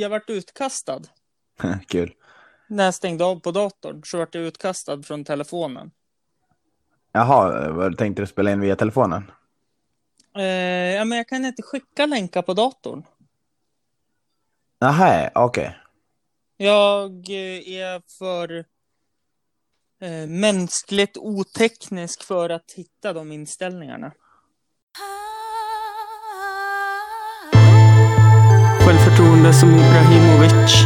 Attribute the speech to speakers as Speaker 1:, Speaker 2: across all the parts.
Speaker 1: jag vart utkastad.
Speaker 2: Kul.
Speaker 1: När jag stängde av på datorn så vart jag utkastad från telefonen.
Speaker 2: Jaha, tänkte du spela in via telefonen?
Speaker 1: Eh, ja, men jag kan inte skicka länkar på datorn.
Speaker 2: Nähä, okej.
Speaker 1: Jag eh, är för eh, mänskligt oteknisk för att hitta de inställningarna. Självförtroende som Ibrahimovic.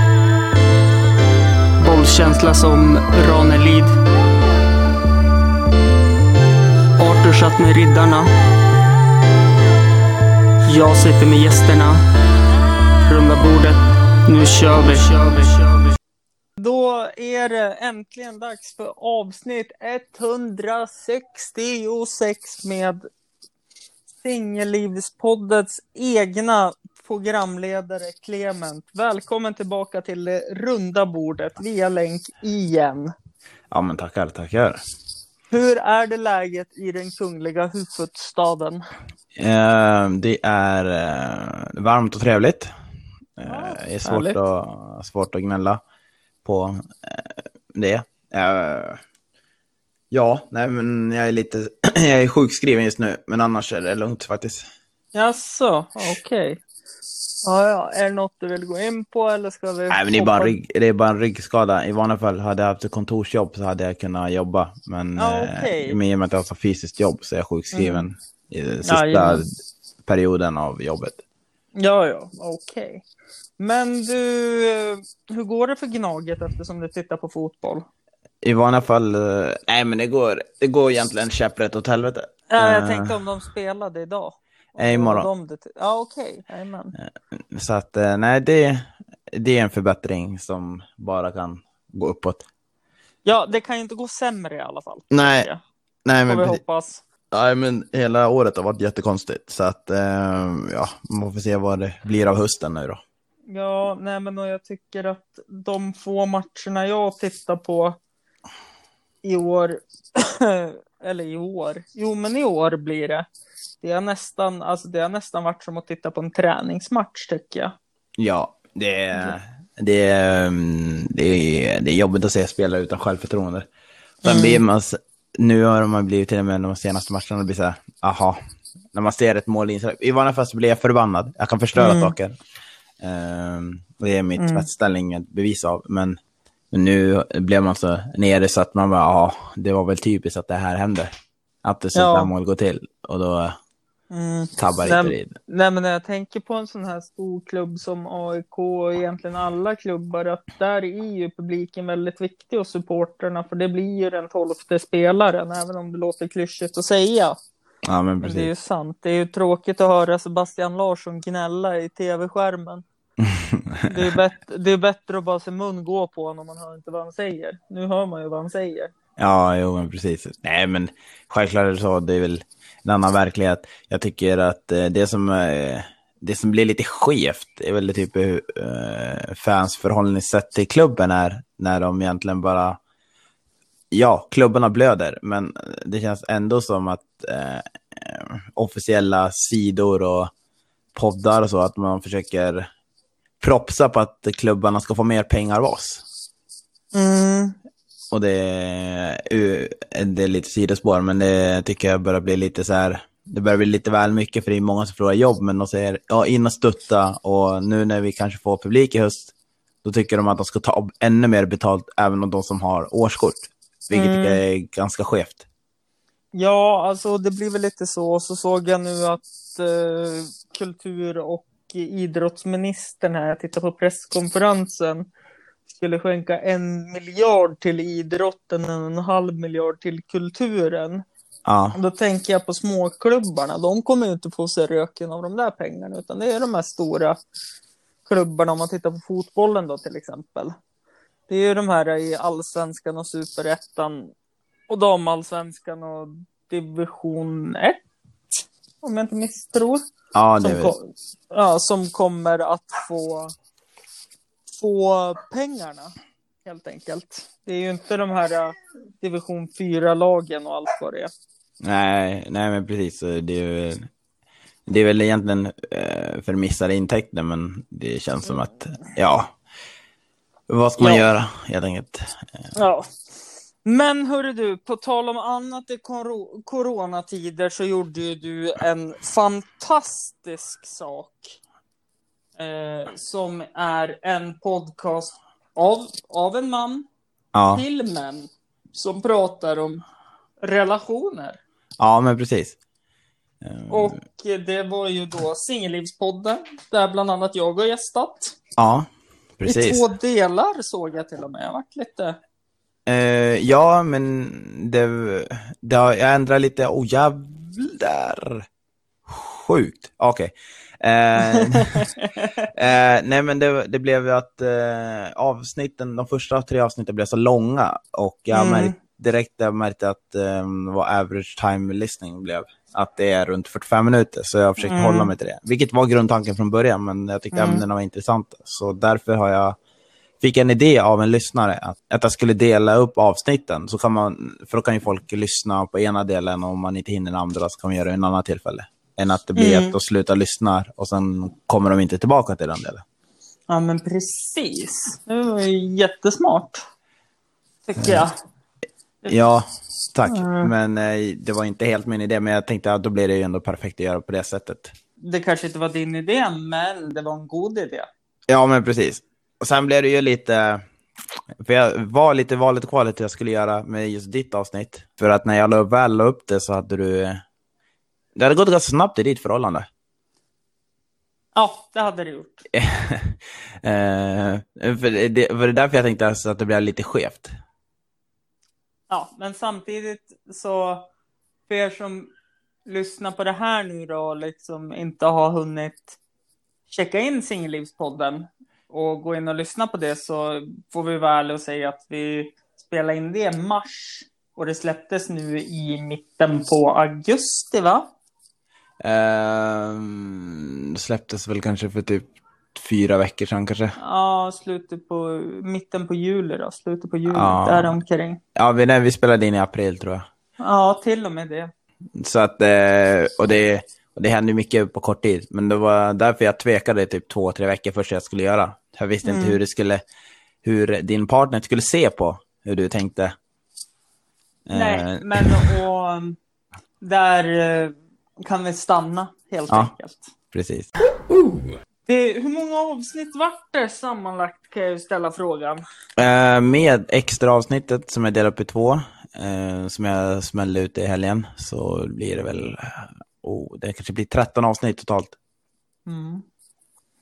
Speaker 1: Bollkänsla som Ranelid. Arthur satt med riddarna. Jag sitter med gästerna. Runda bordet. Nu kör vi. Då är det äntligen dags för avsnitt 166 med Singellivspoddets egna programledare Clement. Välkommen tillbaka till det runda bordet via länk igen.
Speaker 2: Ja, men tackar, tackar.
Speaker 1: Hur är det läget i den kungliga huvudstaden?
Speaker 2: Eh, det är eh, varmt och trevligt. Eh,
Speaker 1: Ja,
Speaker 2: det är svårt
Speaker 1: härligt.
Speaker 2: att, svårt att gnälla på eh, det. Eh, ja, nej, men jag är lite jag är sjukskriven just nu, men annars är det lugnt faktiskt.
Speaker 1: Jaså, okej. Ja, ja, är det något du vill gå in på eller ska vi
Speaker 2: Nej, men det är, bara rygg, det är bara en ryggskada. I vanliga fall hade jag haft ett kontorsjobb så hade jag kunnat jobba. Men
Speaker 1: Ja,
Speaker 2: eh,
Speaker 1: okej.
Speaker 2: men i och med att jag har fysiskt jobb så är jag sjukskriven i den sista
Speaker 1: Jajamän.
Speaker 2: perioden av jobbet.
Speaker 1: Ja, ja, okej. Men du, eh, hur går det för Gnaget eftersom du tittar på fotboll?
Speaker 2: I vanliga fall, eh, nej men det går, det går egentligen käpprätt åt helvete.
Speaker 1: Ja, jag
Speaker 2: Eh,
Speaker 1: tänkte om de spelade idag.
Speaker 2: Nej, imorgon.
Speaker 1: De, det- ja, okej. Jajamän.
Speaker 2: Så att, eh, nej det, det är en förbättring som bara kan gå uppåt.
Speaker 1: Ja, det kan ju inte gå sämre i alla fall.
Speaker 2: Nej, nej men,
Speaker 1: vi
Speaker 2: precis.
Speaker 1: hoppas.
Speaker 2: nej men hela året har varit jättekonstigt. Så att, eh, ja, man får se vad det blir av hösten nu då.
Speaker 1: Ja, nej men och jag tycker att de få matcherna jag tittar på i år, eller i år, jo men i år blir det. Det har nästan, alltså det har nästan varit som att titta på en träningsmatch tycker jag.
Speaker 2: Ja, det är, det är, det är, det är jobbigt att se spelare utan självförtroende. Sen
Speaker 1: Mm.
Speaker 2: blir man, nu har man blivit till och med de senaste matcherna, det blir så här, aha, när man ser ett mål. I vanliga fall så blir jag förbannad, jag kan förstöra
Speaker 1: Mm.
Speaker 2: saker. Och det är mitt
Speaker 1: Mm.
Speaker 2: tvättställning ett bevis av, men nu blev man så nere så att man bara, ja, det var väl typiskt att det här hände. Att det så
Speaker 1: Ja.
Speaker 2: här mål går till, och då
Speaker 1: Mm.
Speaker 2: tabbar
Speaker 1: Nej,
Speaker 2: inte vid.
Speaker 1: Nej men när jag tänker på en sån här stor klubb som AIK och egentligen alla klubbar att där är ju publiken väldigt viktig och supporterna för det blir ju den tolfte spelaren även om det låter klyschigt att säga.
Speaker 2: Ja, men
Speaker 1: Men det är ju
Speaker 2: precis.
Speaker 1: sant. Det är ju tråkigt att höra Sebastian Larsson gnälla i tv-skärmen. Det är, bättre, det är bättre att bara se mun gå på honom, man hör inte vad han säger. Nu hör man ju vad han säger.
Speaker 2: Ja, jo, men precis. Nej, men självklart är det så. Det är väl en annan verklighet. Jag tycker att eh, det som, eh, det som blir lite skevt är väl det typ hur eh, fans förhållningssätt till klubben är när de egentligen bara... Ja, klubbarna blöder, men det känns ändå som att eh, officiella sidor och poddar och så, att man försöker propsa på att klubbarna ska få mer pengar av oss.
Speaker 1: Mm.
Speaker 2: Och det är, det är lite sidospår, men det tycker jag börjar bli lite så här. Det börjar bli lite väl mycket för det är många som förlorar jobb, men de säger ja, in och stötta och nu när vi kanske får publik i höst, då tycker de att de ska ta ännu mer betalt även om de som har årskort. Vilket
Speaker 1: Mm.
Speaker 2: är ganska skevt.
Speaker 1: Ja, alltså det blir väl lite så. Så såg jag nu att eh, kultur och idrottsministern här, jag tittar på presskonferensen, skulle skänka en miljard till idrotten och en halv miljard till kulturen.
Speaker 2: Ja,
Speaker 1: Och Då tänker jag på småklubbarna. De kommer ju inte få se röken av de där pengarna, utan det är de här stora klubbarna om man tittar på fotbollen då till exempel. Det är ju de här i allsvenskan och superettan och damallsvenskan och division 1. Om jag inte misstror.
Speaker 2: ja
Speaker 1: Som, ja, som kommer att få, få pengarna helt enkelt. Det är ju inte de här äh, division 4-lagen och allt vad det är.
Speaker 2: nej, nej men precis. Det är ju Det är väl egentligen eh, för missade intäkter, men det känns som att, ja, vad ska man
Speaker 1: Ja.
Speaker 2: göra helt enkelt?
Speaker 1: Ja. Men hörru du, på tal om annat i kor- coronatider så gjorde ju du en fantastisk sak. Eh, som är en podcast av, av en man
Speaker 2: Ja,
Speaker 1: till män som pratar om relationer.
Speaker 2: ja men precis. Eh,
Speaker 1: Och det var ju då Singellivspodden, där bland annat jag har gästat.
Speaker 2: Ja,
Speaker 1: I
Speaker 2: precis.
Speaker 1: två delar såg jag till och med. Jag vart lite...
Speaker 2: Eh, ja, men det, det jag ändrar lite. Oh jävlar. Sjukt. Okej. Eh, eh, nej, men det, det blev ju att eh, avsnitten, de första tre avsnitten blev så långa. Och jag
Speaker 1: Mm.
Speaker 2: märkte direkt jag märkte att eh, vad average time listening blev. Att det är runt 45 minuter. Så jag har försökt
Speaker 1: Mm.
Speaker 2: hålla mig till det. Vilket var grundtanken från början, men jag tyckte
Speaker 1: Mm.
Speaker 2: ämnena var intressanta. Så därför har jag fick en idé av en lyssnare att, att jag skulle dela upp avsnitten. Så kan man, för då kan ju folk lyssna på ena delen och om man inte hinner den andra så kan man göra det en annan tillfälle. Än att det blir
Speaker 1: Mm.
Speaker 2: att de slutar lyssna och sen kommer de inte tillbaka till den delen.
Speaker 1: Ja, men precis. Det var ju jättesmart. Tycker jag.
Speaker 2: Ja, tack.
Speaker 1: Mm.
Speaker 2: Men eh, det var inte helt min idé. Men jag tänkte att då blir det ju ändå perfekt att göra på det sättet.
Speaker 1: Det kanske inte var din idé, men det var en god idé.
Speaker 2: Ja, men precis. Och sen blev det ju lite... För jag var lite valet och kvalet jag skulle göra med just ditt avsnitt. För att när jag väl la upp det så hade du... Det hade gått ganska snabbt i ditt förhållande.
Speaker 1: Ja, det hade det gjort.
Speaker 2: eh, för, det, för det är därför jag tänkte alltså att det blev lite skevt.
Speaker 1: Ja, men samtidigt så, för er som lyssnar på det här nu då, och liksom inte har hunnit checka in Singellivspodden och gå in och lyssna på det så får vi vara ärliga och säga att vi spelade in det i mars och det släpptes nu i mitten på augusti, va?
Speaker 2: Eh, släpptes väl kanske för typ fyra veckor sedan kanske.
Speaker 1: Ja, slutet på, mitten på juli då, slutet på juli,
Speaker 2: Ja.
Speaker 1: där omkring.
Speaker 2: Ja, vi, nej, vi spelade in i april tror jag.
Speaker 1: Ja, till och med det.
Speaker 2: Så att, eh, och det, och det hände mycket på kort tid. Men det var därför jag tvekade typ två, tre veckor först jag skulle göra. Jag visste inte
Speaker 1: Mm.
Speaker 2: hur det skulle, hur din partner skulle se på hur du tänkte.
Speaker 1: Nej,
Speaker 2: Eh,
Speaker 1: men och där eh, kan vi stanna helt
Speaker 2: Ja.
Speaker 1: enkelt.
Speaker 2: Precis.
Speaker 1: Det, hur många avsnitt vart det sammanlagt kan jag ju ställa frågan.
Speaker 2: Eh, med extra avsnittet som jag delar upp i två, eh, som jag smällde ut i helgen, så blir det väl, oh, det kanske blir 13 avsnitt totalt.
Speaker 1: Mm.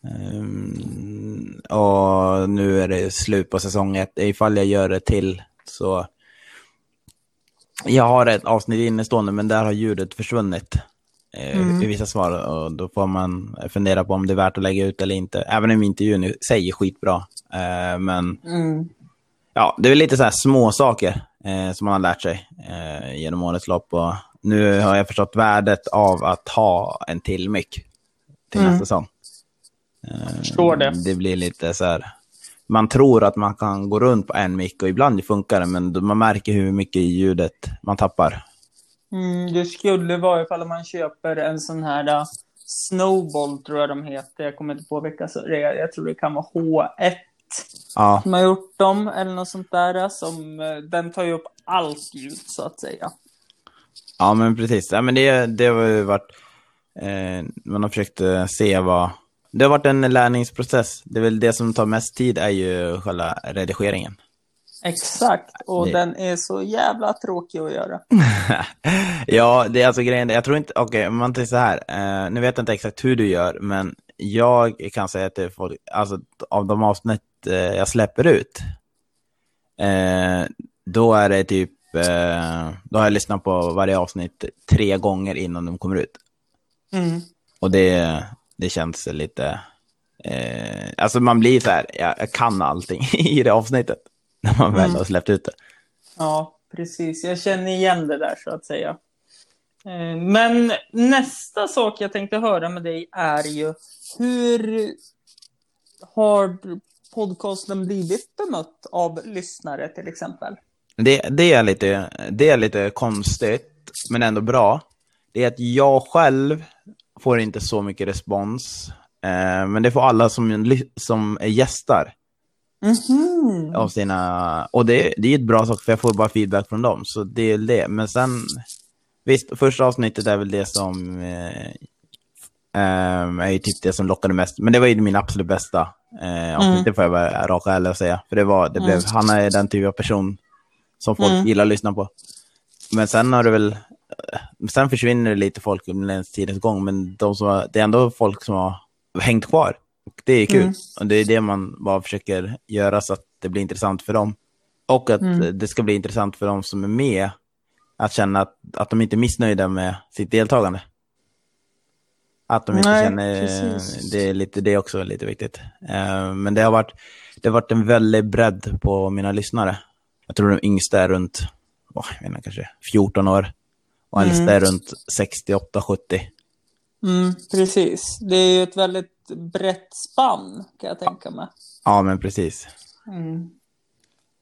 Speaker 2: Ehm, och nu är det slut på säsong ett. Ifall jag gör det till så... Jag har ett avsnitt innestående men där har ljudet försvunnit. Eh,
Speaker 1: Mm.
Speaker 2: I vissa svar och då får man fundera på om det är värt att lägga ut eller inte. Även om intervjun i sig är skitbra. Eh, men
Speaker 1: Mm.
Speaker 2: ja, det är lite så här små saker eh, som man har lärt sig eh, genom årets lopp. Och nu har jag förstått värdet av att ha en till mick till
Speaker 1: Mm.
Speaker 2: nästa säsong. Eh,
Speaker 1: Förstår det.
Speaker 2: Det blir lite så här. Man tror att man kan gå runt på en mick och ibland funkar det, men man märker hur mycket ljudet man tappar.
Speaker 1: Mm, det skulle vara ifall man köper en sån här uh, Snowball tror jag de heter. Jag kommer inte på vilka. Så det, jag tror det kan vara H1
Speaker 2: Ja,
Speaker 1: som har gjort dem eller något sånt där. uh, Som, uh, den tar ju upp allt ljud så att säga.
Speaker 2: ja men precis. Ja, men det, det har ju varit... Eh, man har försökt eh, se vad... Det har varit en lärningsprocess. Det är väl det som tar mest tid är ju själva redigeringen.
Speaker 1: Exakt. Och
Speaker 2: Det-
Speaker 1: den är så jävla tråkig att göra.
Speaker 2: ja, det är alltså grejen. Jag tror inte, okej, om man tänker så här. Eh, nu vet jag inte exakt hur du gör, men jag kan säga till folk, alltså av de avsnitt eh, jag släpper ut, eh, då är det typ, eh, då har jag lyssnat på varje avsnitt tre gånger innan de kommer ut.
Speaker 1: Mm.
Speaker 2: Och det, det känns lite, eh, alltså man blir så här, jag, jag kan allting i det avsnittet, när man väl
Speaker 1: Mm.
Speaker 2: har släppt ut det.
Speaker 1: Ja, precis. Jag känner igen det där så att säga. Eh, Men nästa sak jag tänkte höra med dig är ju hur har podcasten blivit bemött av lyssnare till exempel?
Speaker 2: Det, det, är lite, det är lite konstigt, men ändå bra. Det är att jag själv får inte så mycket respons. Eh, men det får alla som, som är gästar.
Speaker 1: Mhm.
Speaker 2: Av sina, och det, det är ett bra sak för jag får bara feedback från dem. Så det är det. Men sen, visst, första avsnittet är väl det som eh, eh, är ju typ det som lockade mest. Men det var ju min absolut bästa eh, avsnitt,
Speaker 1: Mm.
Speaker 2: det får jag vara raka ärlig och säga. För det var, det blev,
Speaker 1: Mm.
Speaker 2: han är den typ av person som folk
Speaker 1: Mm.
Speaker 2: gillar att lyssna på. Men sen har det väl, eh, sen försvinner det lite folk under den tidens gång, men de som det är ändå folk som har hängt kvar. Och det är kul.
Speaker 1: Mm.
Speaker 2: Och det är det man bara försöker göra så att det blir intressant för dem. Och att
Speaker 1: Mm.
Speaker 2: det ska bli intressant för dem som är med att känna att, att de inte är missnöjda med sitt deltagande. Att de inte
Speaker 1: Nej,
Speaker 2: känner,
Speaker 1: precis.
Speaker 2: det är lite det också lite viktigt. Eh, Men det har varit, det har varit en väldig bredd på mina lyssnare. Jag tror de yngsta är runt, åh, jag inte, kanske 14 år. Och
Speaker 1: Mm.
Speaker 2: äldsta är runt 68-70.
Speaker 1: Mm, precis. Det är ju ett väldigt brett spann kan jag tänka mig.
Speaker 2: Ja, men precis.
Speaker 1: Mm.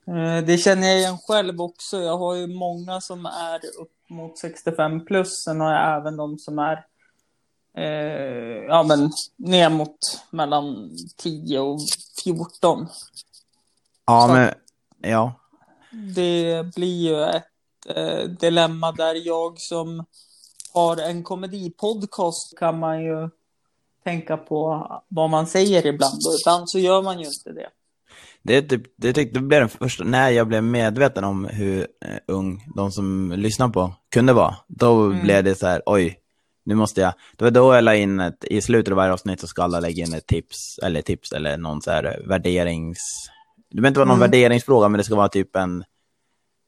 Speaker 1: Eh, Det känner jag igen själv också. Jag har ju många som är upp mot 65 plus. Sen har jag även de som är eh, ja, men ner mot mellan 10 och 14.
Speaker 2: Ja,
Speaker 1: Så-
Speaker 2: men ja.
Speaker 1: Det blir ju ett eh, dilemma där jag som har en komedipodcast kan man ju tänka på vad man säger ibland och ibland så gör man ju inte det.
Speaker 2: Det, typ, det, tyck- det blev den första, när jag blev medveten om hur eh, ung de som lyssnar på kunde vara, då
Speaker 1: Mm.
Speaker 2: blev det så här, oj, nu måste jag, det var då jag la in ett, i slutet av varje avsnitt så ska alla lägga in ett tips, eller tips, eller någon så här värderings, det behöver inte vara någon
Speaker 1: Mm.
Speaker 2: värderingsfråga, men det ska vara typ en,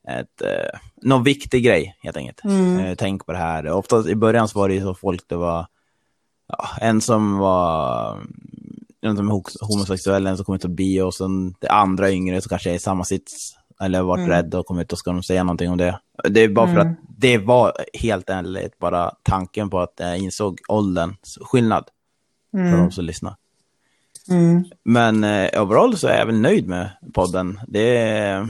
Speaker 2: ett, eh, någon viktig grej helt enkelt.
Speaker 1: Mm.
Speaker 2: Eh, tänk på det här. Oftast i början så var det ju så folk, det var ja, en som var en som är ho- homosexuell, en som kommer ut och bio och sen det andra yngre som kanske är i samma sits eller varit
Speaker 1: Mm.
Speaker 2: rädd och kommit och ska de säga någonting om det. Det är bara för
Speaker 1: Mm.
Speaker 2: att det var helt ärligt bara tanken på att jag insåg ålderns skillnad för
Speaker 1: Mm.
Speaker 2: de som lyssnar.
Speaker 1: Mm.
Speaker 2: Men eh, overall så är jag väl nöjd med podden. Det,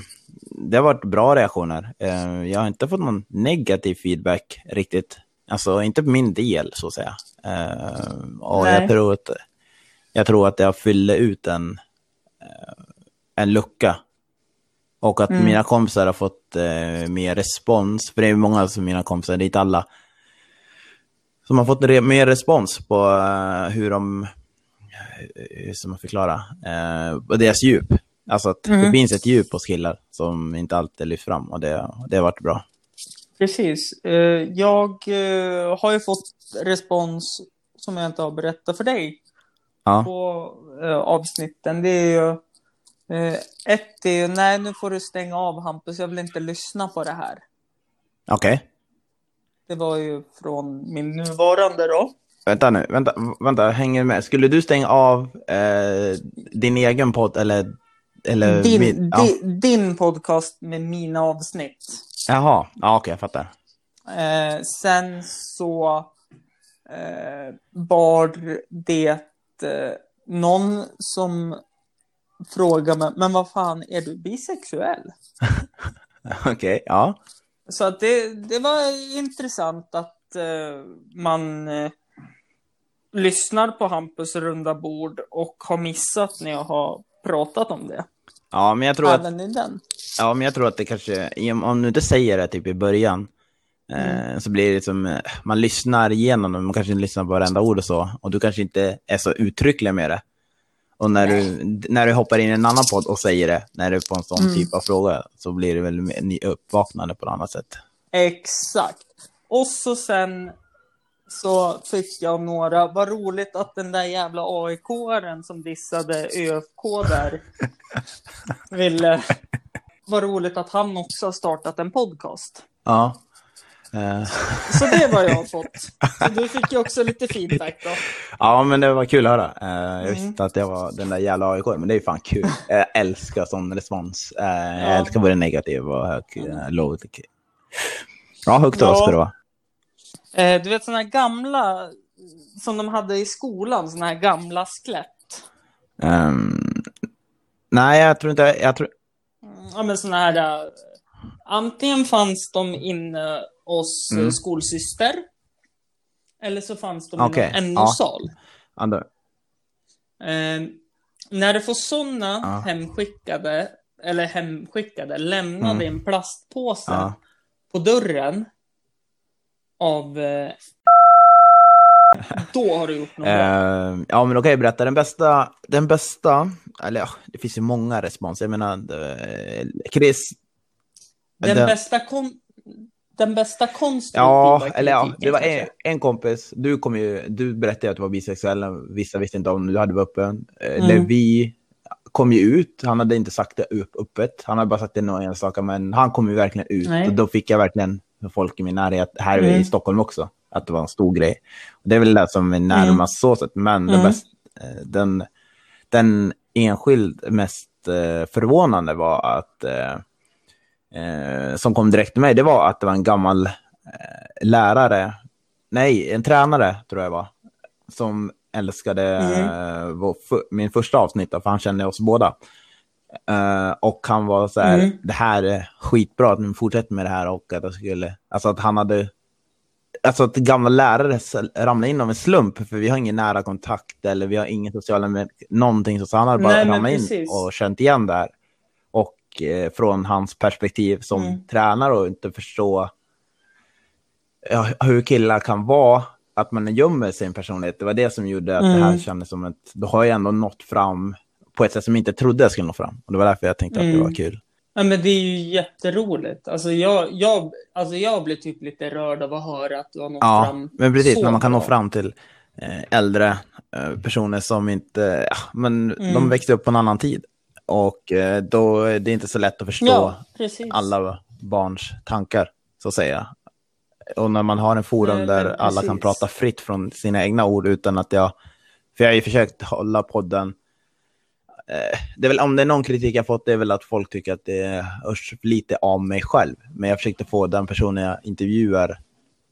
Speaker 2: det har varit bra reaktioner. Eh, jag har inte fått någon negativ feedback riktigt. Alltså inte på min del så att säga. Eh, och
Speaker 1: Nej.
Speaker 2: jag tror, att, jag tror att jag fyllde ut en, eh, en lucka. Och att
Speaker 1: Mm.
Speaker 2: mina kompisar har fått eh, mer respons. För det är många av mina kompisar, det är inte alla. Som har fått re- mer respons på eh, hur de hur ska man förklara, och deras djup. Alltså att det
Speaker 1: Mm.
Speaker 2: finns ett djup hos killar som inte alltid lyfts fram och det, det har varit bra.
Speaker 1: Precis. Eh, Jag eh, har ju fått respons som jag inte har berättat för dig
Speaker 2: Ja,
Speaker 1: på eh, avsnitten. Det är ju ett är ju, nej nu får du stänga av Hampus, jag vill inte lyssna på det här.
Speaker 2: okej.
Speaker 1: Det var ju från min nuvarande då.
Speaker 2: Vänta nu, vänta, vänta, hänger med. Skulle du stänga av eh, din egen podd eller? eller
Speaker 1: Din,
Speaker 2: min- ja.
Speaker 1: di, din podcast med mina avsnitt.
Speaker 2: Jaha, ja, okej, jag fattar.
Speaker 1: Eh, sen så eh, var det eh, någon som frågade mig, men vad fan, är du bisexuell?
Speaker 2: Okej, ja.
Speaker 1: Så att det, det var intressant att eh, man eh, lyssnar på Hampus runda bord och har missat när jag har pratat om det.
Speaker 2: Ja, men jag tror att
Speaker 1: Även i den.
Speaker 2: Ja, men jag tror att det kanske, om du inte säger det typ i början, eh, så blir det som, eh, man lyssnar igenom det, man kanske inte lyssnar på varenda ord och så, och du kanske inte är så uttrycklig med det. Och när du, när du hoppar in i en annan podd och säger det, när är på en sån
Speaker 1: Mm.
Speaker 2: typ av fråga, så blir det väl mer ny- uppvaknande på ett annat sätt.
Speaker 1: Exakt. Och så sen så fick jag några, vad roligt att den där jävla AIK-aren som dissade ÖFK där ville, vad roligt att han också har startat en podcast.
Speaker 2: Ja. Eh,
Speaker 1: Så det var jag har fått. Så du fick ju också lite feedback då.
Speaker 2: ja, men det var kul att höra. Eh, jag
Speaker 1: Mm.
Speaker 2: visste att jag var den där jävla AIK, men det är fan kul. Jag älskar sån respons. Eh, Jag
Speaker 1: Ja.
Speaker 2: älskar både negativ och hög, eh, låg. Ja, högt då
Speaker 1: Ja.
Speaker 2: ska det vara.
Speaker 1: Eh, du vet sådana här gamla, som de hade i skolan, sådana här gamla skelett.
Speaker 2: Ehm, nej, jag tror inte... Jag tror,
Speaker 1: Ja, men såna här... äh, Antingen fanns de inne hos
Speaker 2: Mm.
Speaker 1: mm. skolsyster. Eller så fanns de
Speaker 2: Okej,
Speaker 1: i
Speaker 2: ja.
Speaker 1: NO-sal.
Speaker 2: Ja,
Speaker 1: Eh, när du får sådana
Speaker 2: Ja.
Speaker 1: hemskickade, eller hemskickade, lämnade
Speaker 2: Mm.
Speaker 1: i en plastpåse
Speaker 2: ja.
Speaker 1: på dörren av... Eh, då har du gjort något.
Speaker 2: Eh, ja, men då kan jag berätta. Den bästa, den bästa, eller ja, det finns ju många respons. Jag menar, eh, Chris.
Speaker 1: Den,
Speaker 2: den-
Speaker 1: bästa kon... Den bästa konstruktiva
Speaker 2: Ja, eller ja, det var en, en kompis. Du, kom ju, du berättade ju att du var bisexuell. Vissa visste inte om du hade varit öppen. Eh,
Speaker 1: Mm.
Speaker 2: Levi kom ju ut. Han hade inte sagt det upp, öppet. Han hade bara sagt det några enstaka, men han kom ju verkligen ut.
Speaker 1: Nej.
Speaker 2: Och då fick jag verkligen folk i min närhet, här
Speaker 1: Mm.
Speaker 2: i Stockholm också, att det var en stor grej. Det är väl det som är närmast så sätt. Men den,
Speaker 1: Mm.
Speaker 2: bäst, eh, den, den enskild mest eh, förvånande var att eh, eh, som kom direkt till mig, det var att det var en gammal lärare, nej, en tränare tror jag var, som älskade
Speaker 1: Mm.
Speaker 2: vår, min första avsnitt, för han kände oss båda. Eh, och han var så här,
Speaker 1: Mm.
Speaker 2: det här är skitbra att ni fortsätter med det här och att jag skulle, alltså att han hade, alltså att gamla lärare ramlade in av en slump, för vi har ingen nära kontakt eller vi har ingen sociala med någonting, så han hade bara
Speaker 1: Nej,
Speaker 2: ramlat in och känt igen där. Och eh, från hans perspektiv som
Speaker 1: Mm.
Speaker 2: tränare och inte förstå ja, hur killar kan vara, att man gömmer sin personlighet. Det var det som gjorde att det här
Speaker 1: Mm.
Speaker 2: kändes som ett, då har jag ändå nått fram på ett sätt som jag inte trodde jag skulle nå fram. Och det var därför jag tänkte att det
Speaker 1: Mm.
Speaker 2: var kul.
Speaker 1: Ja, men det är ju jätteroligt. Alltså jag, jag, alltså jag blir typ lite rörd av att höra att du har nått
Speaker 2: Ja,
Speaker 1: fram
Speaker 2: men precis, när man kan nå
Speaker 1: bra.
Speaker 2: fram till eh, äldre eh, personer som inte, ja, men
Speaker 1: Mm.
Speaker 2: de växte upp på en annan tid. Och eh, då är det inte så lätt att förstå
Speaker 1: Ja,
Speaker 2: alla barns tankar, så att säga. Och när man har en forum
Speaker 1: Nej,
Speaker 2: där alla kan prata fritt från sina egna ord utan att jag... För jag har ju försökt hålla podden... Eh, det är väl, om det är någon kritik jag fått, det är väl att folk tycker att det hörs lite av mig själv. Men jag försökte få den personen jag intervjuar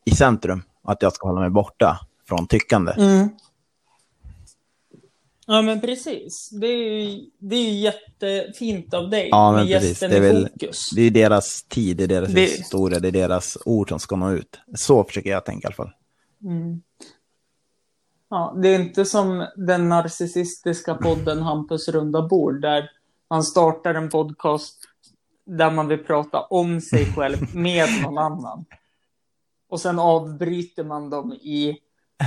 Speaker 2: i centrum, att jag ska hålla mig borta från tyckande.
Speaker 1: Mm. Ja, men precis. Det är ju, det är ju jättefint av dig
Speaker 2: Ja, men precis. Det är väl-
Speaker 1: fokus.
Speaker 2: Det är deras tid, det är deras
Speaker 1: Det-
Speaker 2: historia, det är deras ord som ska nå ut. Så försöker jag tänka i alla fall.
Speaker 1: Mm. Ja, det är inte som den narcissistiska podden Hampus runda bord där man startar en podcast där man vill prata om sig själv med någon annan. Och sen avbryter man dem i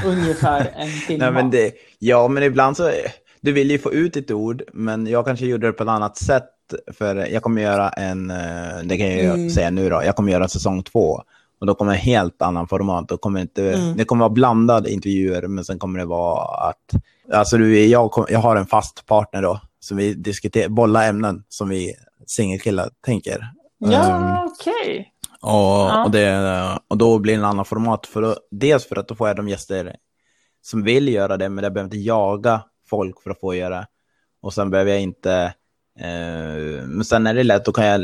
Speaker 1: ungefär en timme.
Speaker 2: Nej, men det, ja, men ibland så, du vill ju få ut ditt ord, men jag kanske gjorde det på ett annat sätt. För jag kommer göra en, eh, det kan jag
Speaker 1: Mm.
Speaker 2: säga nu då, jag kommer göra säsong två. Och då kommer en helt annan format. Då kommer inte,
Speaker 1: Mm.
Speaker 2: Det kommer vara blandade intervjuer, men sen kommer det vara att, alltså du, jag, jag har en fast partner då, som vi diskuterar, bollar ämnen som vi singelkillar tänker.
Speaker 1: Ja, okej.
Speaker 2: och,
Speaker 1: Ja.
Speaker 2: och, det, och då blir det en annan format. För då, dels för att då får jag de gäster som vill göra det, men jag behöver inte jaga folk för att få göra det. Och sen behöver jag inte... Eh, men sen är det lätt, då kan jag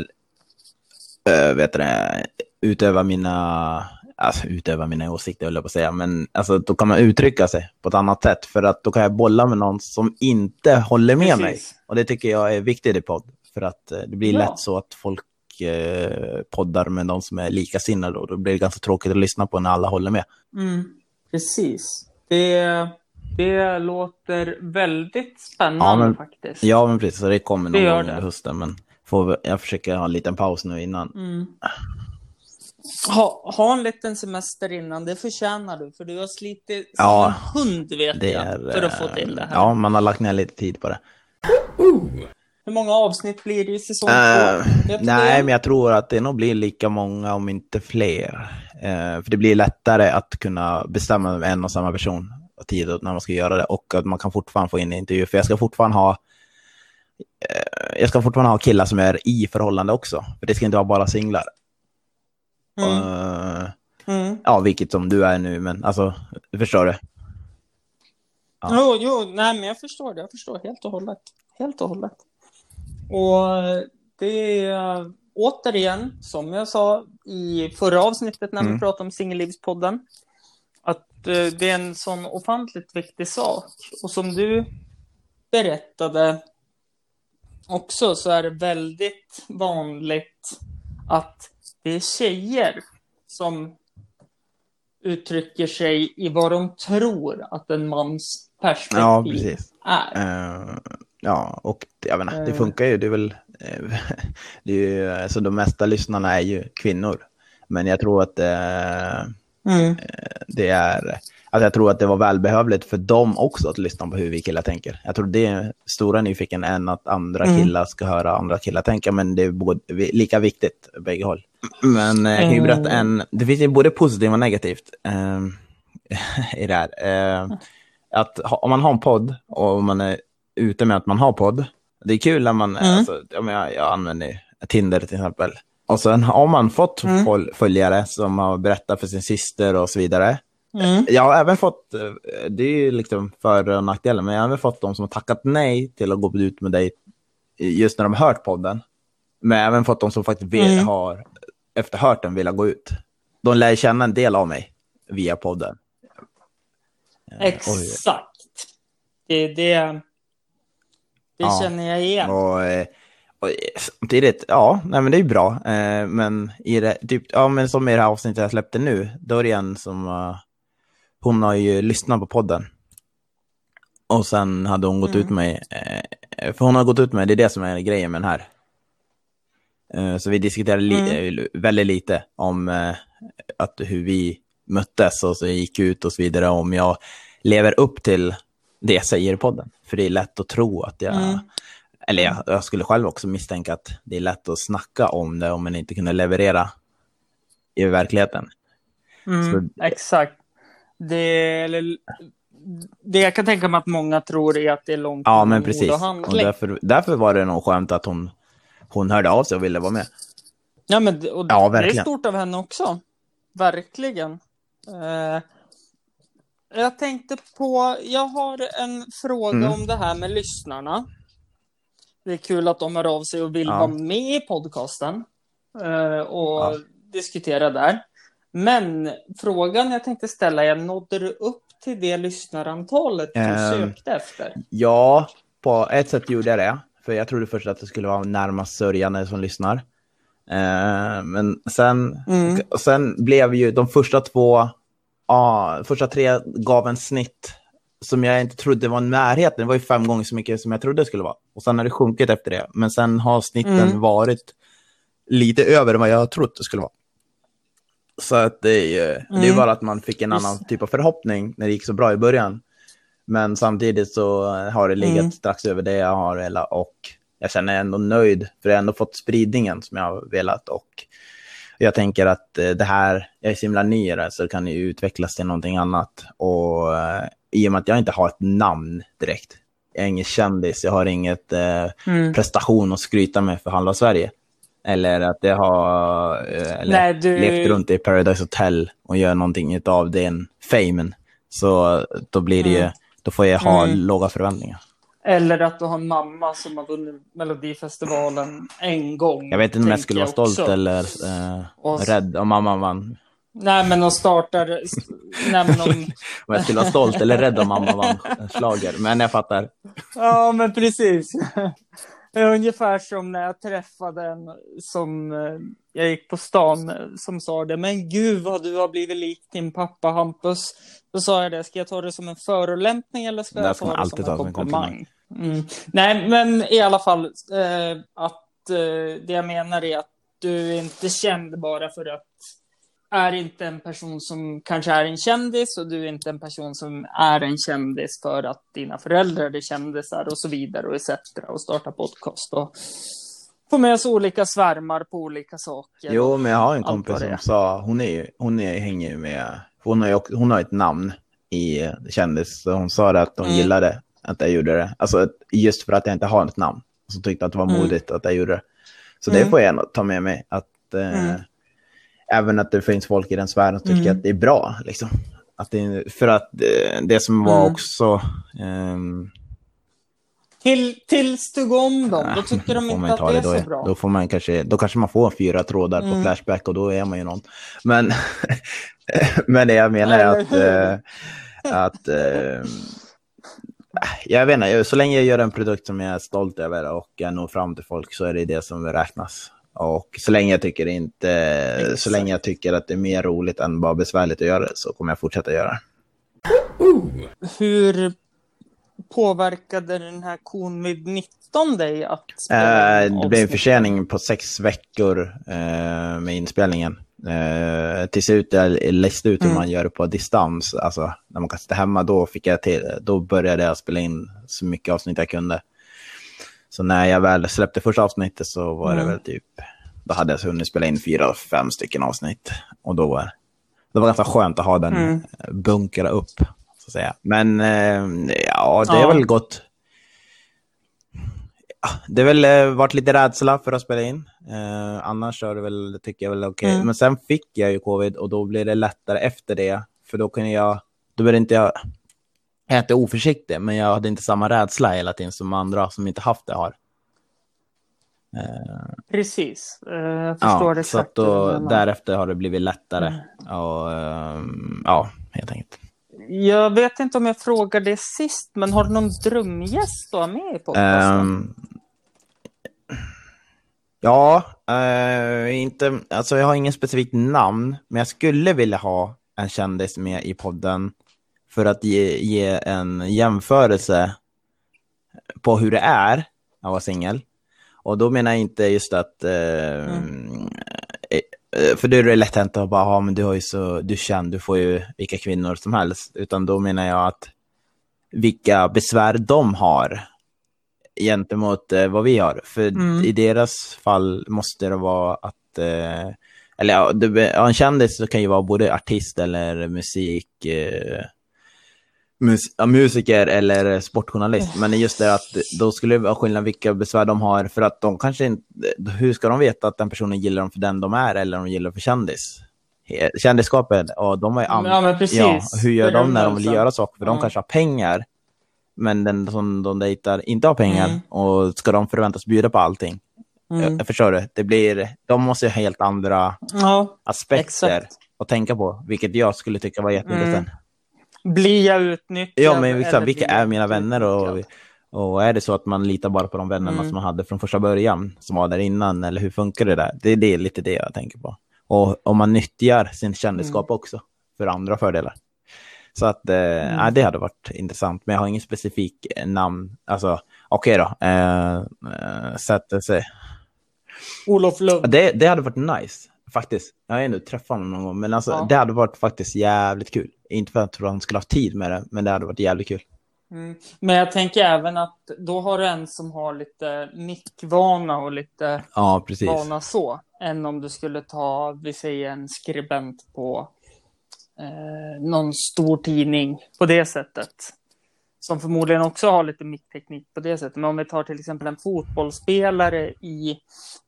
Speaker 2: eh, vet du, det, utöva mina... Alltså utöva mina åsikter, höll jag på att säga. Men alltså, då kan man uttrycka sig på ett annat sätt. För att då kan jag bolla med någon som inte håller med mig.
Speaker 1: Precis.
Speaker 2: Och det tycker jag är viktigt i podd. För att eh, det blir
Speaker 1: Ja.
Speaker 2: lätt så att folk eh, poddar med de som är likasinnade. Och då blir det ganska tråkigt att lyssna på när alla håller med.
Speaker 1: Mm, precis. Det, det låter väldigt spännande
Speaker 2: Ja, men-
Speaker 1: faktiskt.
Speaker 2: Ja, men precis. Så det kommer någon
Speaker 1: Det
Speaker 2: gång under hösten. Men får, jag försöker ha en liten paus nu innan.
Speaker 1: Mm. Ha, ha en liten semester innan, det förtjänar du. För du har slitit som
Speaker 2: Ja,
Speaker 1: en hund vet jag,
Speaker 2: är,
Speaker 1: för att få till det här.
Speaker 2: Ja, man har lagt ner lite tid på det.
Speaker 1: Hur många avsnitt blir det i säsong
Speaker 2: Eh,
Speaker 1: två?
Speaker 2: Nej,
Speaker 1: det?
Speaker 2: men jag tror att det nog blir lika många, om inte fler. Eh, för det blir lättare att kunna bestämma med en och samma person och tid när man ska göra det. Och att man kan fortfarande få in intervjuer. För jag ska fortfarande ha eh, jag ska fortfarande ha killar som är i förhållande också. För det ska inte vara bara singlar.
Speaker 1: Mm. Mm.
Speaker 2: ja, vilket som du är nu, men alltså, du förstår det. Ja.
Speaker 1: Jo, jo, nej men jag förstår det. Jag förstår helt och hållet. Helt och hållet. Och det är återigen, som jag sa i förra avsnittet när vi
Speaker 2: Mm.
Speaker 1: pratade om Singellivspodden, att eh, det är en sån ofantligt viktig sak. Och som du berättade också så är det väldigt vanligt att det är tjejer som uttrycker sig i vad de tror att en mans perspektiv
Speaker 2: Ja, precis.
Speaker 1: är.
Speaker 2: Eh, ja, och jag inte, det
Speaker 1: Eh.
Speaker 2: funkar ju. Det är väl, eh, det är ju, alltså de mesta lyssnarna är ju kvinnor. Men jag tror att eh,
Speaker 1: Mm.
Speaker 2: det är, alltså jag tror att det var välbehövligt för dem också att lyssna på hur vi killar tänker. Jag tror det är stora nyfiken än att andra
Speaker 1: Mm.
Speaker 2: killar ska höra andra killar tänka, men det är både, lika viktigt bägge håll. Men eh, jag kan ju berätta en, det finns ju både positivt och negativt eh, i det här. Eh, att ha, om man har en podd och om man är ute med att man har podd, det är kul när man,
Speaker 1: Mm.
Speaker 2: alltså, jag, jag använder Tinder till exempel. Och sen har man fått
Speaker 1: Mm.
Speaker 2: följare som har berättat för sin syster och så vidare.
Speaker 1: Mm.
Speaker 2: Jag har även fått, eh, det är ju liksom för och nackdelar, men jag har även fått de som har tackat nej till att gå ut med dig just när de har hört podden. Men jag har även fått de som faktiskt vill,
Speaker 1: Mm.
Speaker 2: har, efter hört den, vilja gå ut. De lär känna en del av mig via podden. Eh.
Speaker 1: Exakt. Det, det, det
Speaker 2: Ja.
Speaker 1: känner jag igen.
Speaker 2: Och, eh, och eh, samtidigt, ja, nej, men det är ju bra. Men, i det, typ, ja, men som i det här avsnittet jag släppte nu, då är det en som, eh, hon har ju lyssnat på podden. Och sen hade hon gått
Speaker 1: Mm.
Speaker 2: ut med mig, för hon har gått ut med mig, det är det som är grejen med den här. Eh, så vi diskuterade li- eh, väldigt lite om eh, att hur vi möttes och så gick ut och så vidare, om jag lever upp till det jag säger i podden. För det är lätt att tro att jag,
Speaker 1: Mm.
Speaker 2: eller jag, jag skulle själv också misstänka att det är lätt att snacka om det om man inte kunde leverera i verkligheten.
Speaker 1: Mm, exakt. Det, eller, det jag kan tänka mig att många tror är att det är långt
Speaker 2: Ja, men precis.
Speaker 1: och
Speaker 2: Och därför, därför var det nog skönt att hon, hon hörde av sig och ville vara med.
Speaker 1: Ja, men det- och
Speaker 2: Ja,
Speaker 1: det är stort av henne också. Verkligen. Eh, jag tänkte på, jag har en fråga
Speaker 2: Mm.
Speaker 1: om det här med lyssnarna. Det är kul att de hör av sig och vill
Speaker 2: Ja.
Speaker 1: vara med i podcasten eh, och
Speaker 2: Ja.
Speaker 1: diskutera där. Men frågan jag tänkte ställa är, nådde du upp till det lyssnarantalet du
Speaker 2: Ehm,
Speaker 1: sökte efter?
Speaker 2: Ja, på ett sätt gjorde jag det. För jag trodde först att det skulle vara närmast sörjande som lyssnar. Eh, men sen,
Speaker 1: Mm.
Speaker 2: sen blev ju de första två, ja, första tre gav en snitt som jag inte trodde var närheten. Det var ju fem gånger så mycket som jag trodde det skulle vara. Och sen har det sjunkit efter det. Men sen har snitten
Speaker 1: Mm.
Speaker 2: varit lite över vad jag trott det skulle vara. Så att det är ju det är
Speaker 1: Mm.
Speaker 2: bara att man fick en annan typ av förhoppning när det gick så bra i början. Men samtidigt så har det legat
Speaker 1: Mm.
Speaker 2: strax över det jag har velat och jag känner ändå nöjd för jag har ändå fått spridningen som jag har velat och jag tänker att eh, det här, jag är så himla ny i det så kan det ju utvecklas till någonting annat och eh, i och med att jag inte har ett namn direkt, jag är ingen kändis, jag har inget eh,
Speaker 1: Mm.
Speaker 2: prestation att skryta med för halva Sverige. Eller att jag har eh, eller
Speaker 1: Nej, du-
Speaker 2: levt runt i Paradise Hotel och gör någonting av den famen. Så då blir det ju,
Speaker 1: Mm.
Speaker 2: Då får jag ha
Speaker 1: Mm.
Speaker 2: låga förväntningar.
Speaker 1: Eller att du har en mamma som har vunnit Melodifestivalen en gång.
Speaker 2: Jag vet inte om jag skulle vara stolt
Speaker 1: också.
Speaker 2: eller eh,
Speaker 1: Och-
Speaker 2: rädd om mamma vann.
Speaker 1: Nej, men de startar... Nej, men de...
Speaker 2: Om jag skulle vara stolt eller rädd om mamma vann slager. Men jag fattar.
Speaker 1: Ja, men precis. Ungefär som när jag träffade en som eh, jag gick på stan med, som sa det. Men gud vad du har blivit lik din pappa Hampus. Då sa jag det, ska jag ta det som en förolämpning eller ska
Speaker 2: Det
Speaker 1: jag ta det
Speaker 2: alltid
Speaker 1: som en
Speaker 2: ta som en
Speaker 1: komplimang? Mm. Nej, men i alla fall eh, att eh, det jag menar är att du är inte känd bara för att är inte en person som kanske är en kändis och du är inte en person som är en kändis för att dina föräldrar är kändisar och så vidare och etc. och starta podcast och få med oss olika svärmar på olika saker.
Speaker 2: Jo, men jag har en kompis
Speaker 1: det
Speaker 2: som sa, hon, är, hon är, hänger ju med, hon har ju hon har ett namn i eh, kändis, så hon sa det att hon
Speaker 1: Mm.
Speaker 2: gillade att jag gjorde det. Alltså just för att jag inte har ett namn. Så tyckte att det var
Speaker 1: Mm.
Speaker 2: modigt att jag gjorde det. Så det
Speaker 1: Mm.
Speaker 2: får jag ta med mig. Att, eh,
Speaker 1: Mm.
Speaker 2: Även att det finns folk i den sfären som tycker
Speaker 1: Mm.
Speaker 2: att det är bra. Liksom. Att det, för att eh, det som var
Speaker 1: Mm.
Speaker 2: också... ehm,
Speaker 1: Till, tills du går om dem, då
Speaker 2: Ja,
Speaker 1: tycker de inte att det är
Speaker 2: då,
Speaker 1: så bra.
Speaker 2: Då, får man kanske, då kanske man får fyra trådar på
Speaker 1: Mm.
Speaker 2: Flashback och då är man ju någon. Men, men det jag menar är att, eh, att eh, jag vet inte, så länge jag gör en produkt som jag är stolt över och jag når fram till folk så är det det som räknas. Och så länge jag tycker inte, så länge jag tycker att det är mer roligt än bara besvärligt att göra det så kommer jag fortsätta göra det.
Speaker 1: Hur påverkade den här covid-19 dig att spela
Speaker 2: Eh, det blev en försening på sex veckor eh, med inspelningen. Eh, till slut jag läste ut hur
Speaker 1: Mm.
Speaker 2: man gör det på distans, alltså när man kan sitta hemma, då, fick jag till, då började jag spela in så mycket avsnitt jag kunde. Så när jag väl släppte första avsnittet så var det
Speaker 1: Mm.
Speaker 2: väl typ, då hade jag hunnit spela in fyra, fem stycken avsnitt. Och då var det var ganska skönt att ha den
Speaker 1: Mm.
Speaker 2: bunkra upp, så att säga. Men eh, ja, det
Speaker 1: Ja.
Speaker 2: är väl gott. Ja, Det har väl eh, varit lite rädsla för att spela in. Eh, annars har det väl, tycker jag väl okej.
Speaker 1: Mm.
Speaker 2: Men sen fick jag ju covid och då blir det lättare efter det. För då kunde jag, då det inte jag, inte oförsiktig, men jag hade inte samma rädsla hela tiden som andra som inte haft det har.
Speaker 1: Precis, eh, jag förstår
Speaker 2: Ja, så
Speaker 1: exakt.
Speaker 2: att då, därefter har det blivit lättare.
Speaker 1: Mm.
Speaker 2: Och, ehm, ja, helt enkelt.
Speaker 1: Jag vet inte om jag frågade det sist, men har du någon drömgäst ha med i podcasten?
Speaker 2: Ehm, ja, eh, inte, alltså jag har ingen specifikt namn, men jag skulle vilja ha en kändis med i podden för att ge, ge en jämförelse på hur det är att vara singel. Och då menar jag inte just att, eh, eh, för då är det lätt hänt att bara, ja men du har ju så, du känner, du får ju vilka kvinnor som helst, utan då menar jag att vilka besvär de har gentemot eh, vad vi har. För
Speaker 1: Mm.
Speaker 2: i deras fall måste det vara att, eh, eller ja, en kändis kan ju vara både artist eller musik, eh, mus, ja, musiker eller sportjournalist. Men just det att då skulle det vara skillnad vilka besvär de har för att de kanske inte, hur ska de veta att den personen gillar dem för den de är eller om de gillar för kändis? Kändisskapet, och de har an-
Speaker 1: Ja, men precis.
Speaker 2: Ja, hur gör de när de vill göra saker? För de
Speaker 1: Ja.
Speaker 2: kanske har pengar, men den som de dejtar inte har pengar.
Speaker 1: Mm.
Speaker 2: Och ska de förväntas bjuda på allting?
Speaker 1: Mm.
Speaker 2: Jag förstår du? Det blir, de måste ju ha helt andra
Speaker 1: Ja,
Speaker 2: aspekter
Speaker 1: exakt.
Speaker 2: att tänka på, vilket jag skulle tycka var jätteintressant.
Speaker 1: Blir jag utnyttjad?
Speaker 2: Ja, men vilka,
Speaker 1: eller
Speaker 2: vilka är mina vänner? Och, och är det så att man litar bara på de vännerna
Speaker 1: Mm.
Speaker 2: som man hade från första början, som var där innan, eller hur funkar det där? Det är det, lite det jag tänker på. Och om man nyttjar sin kändisskap
Speaker 1: Mm.
Speaker 2: också, för andra fördelar. Så att, eh, ja, det hade varit intressant, men jag har ingen specifik eh, namn. Alltså, okej då. Eh, eh, sätter sig.
Speaker 1: Olof Lund.
Speaker 2: Det, det hade varit nice, faktiskt. Jag har ändå träffat honom någon gång, men alltså,
Speaker 1: Ja.
Speaker 2: det hade varit faktiskt jävligt kul. Inte för att jag tror han skulle ha tid med det, men det hade varit jävligt kul.
Speaker 1: Mm. Men jag tänker även att då har du en som har lite mickvana och lite
Speaker 2: Ja, precis.
Speaker 1: vana så. Än om du skulle ta, vi säger en skribent på eh, någon stor tidning på det sättet. Som förmodligen också har lite mickteknik på det sättet. Men om vi tar till exempel en fotbollsspelare i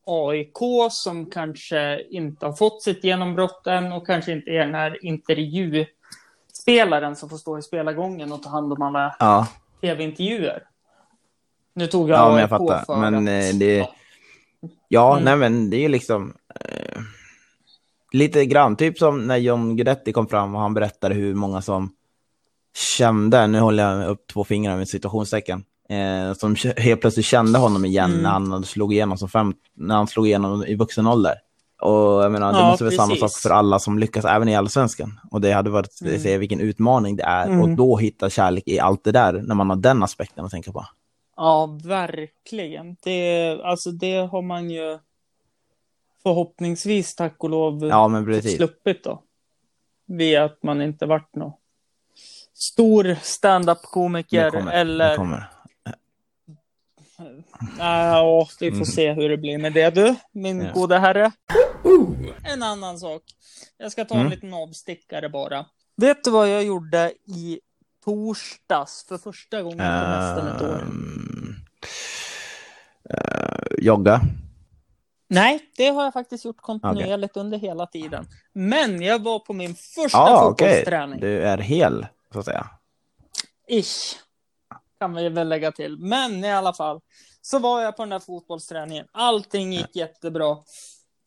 Speaker 1: AIK som kanske inte har fått sitt genombrott än och kanske inte är den här intervjuspelaren som får stå i spelargången och ta hand om alla
Speaker 2: Ja,
Speaker 1: tv-intervjuer. Nu tog jag
Speaker 2: ja men jag fattar. Men
Speaker 1: att,
Speaker 2: eh, det,
Speaker 1: ja.
Speaker 2: ja,
Speaker 1: Mm.
Speaker 2: nej men det är liksom eh, lite grann, typ som när John Guidetti kom fram och han berättade hur många som kände, nu håller jag upp två fingrar med situationstecken, eh, som helt plötsligt kände honom igen
Speaker 1: Mm.
Speaker 2: när han slog igenom som fem, när han slog igenom i vuxen ålder. Och jag menar, det
Speaker 1: Ja,
Speaker 2: måste vara samma sak för alla som lyckas även i allsvenskan. Och det hade varit,
Speaker 1: Mm.
Speaker 2: se vilken utmaning det är.
Speaker 1: Mm.
Speaker 2: Och då hitta kärlek i allt det där, när man har den aspekten att tänka på.
Speaker 1: Ja, verkligen. Det, alltså det har man ju förhoppningsvis, tack och lov,
Speaker 2: Ja,
Speaker 1: sluppit då. Via att man inte varit någon stor stand-up-komiker eller... Nej, ja, vi får
Speaker 2: Mm.
Speaker 1: se hur det blir med det du, min
Speaker 2: Ja.
Speaker 1: gode herre. En annan sak. Jag ska ta en
Speaker 2: Mm.
Speaker 1: liten avstickare bara. Vet du vad jag gjorde i torsdags för första gången på nästan ett år?
Speaker 2: Eh, jogga.
Speaker 1: Nej, det har jag faktiskt gjort kontinuerligt under hela tiden. Men jag var på min första
Speaker 2: okej.
Speaker 1: fotbollsträning.
Speaker 2: Du är hel, så att säga.
Speaker 1: Ish. Kan vi väl lägga till. Men i alla fall. Så var jag på den där fotbollsträningen. Allting gick jättebra.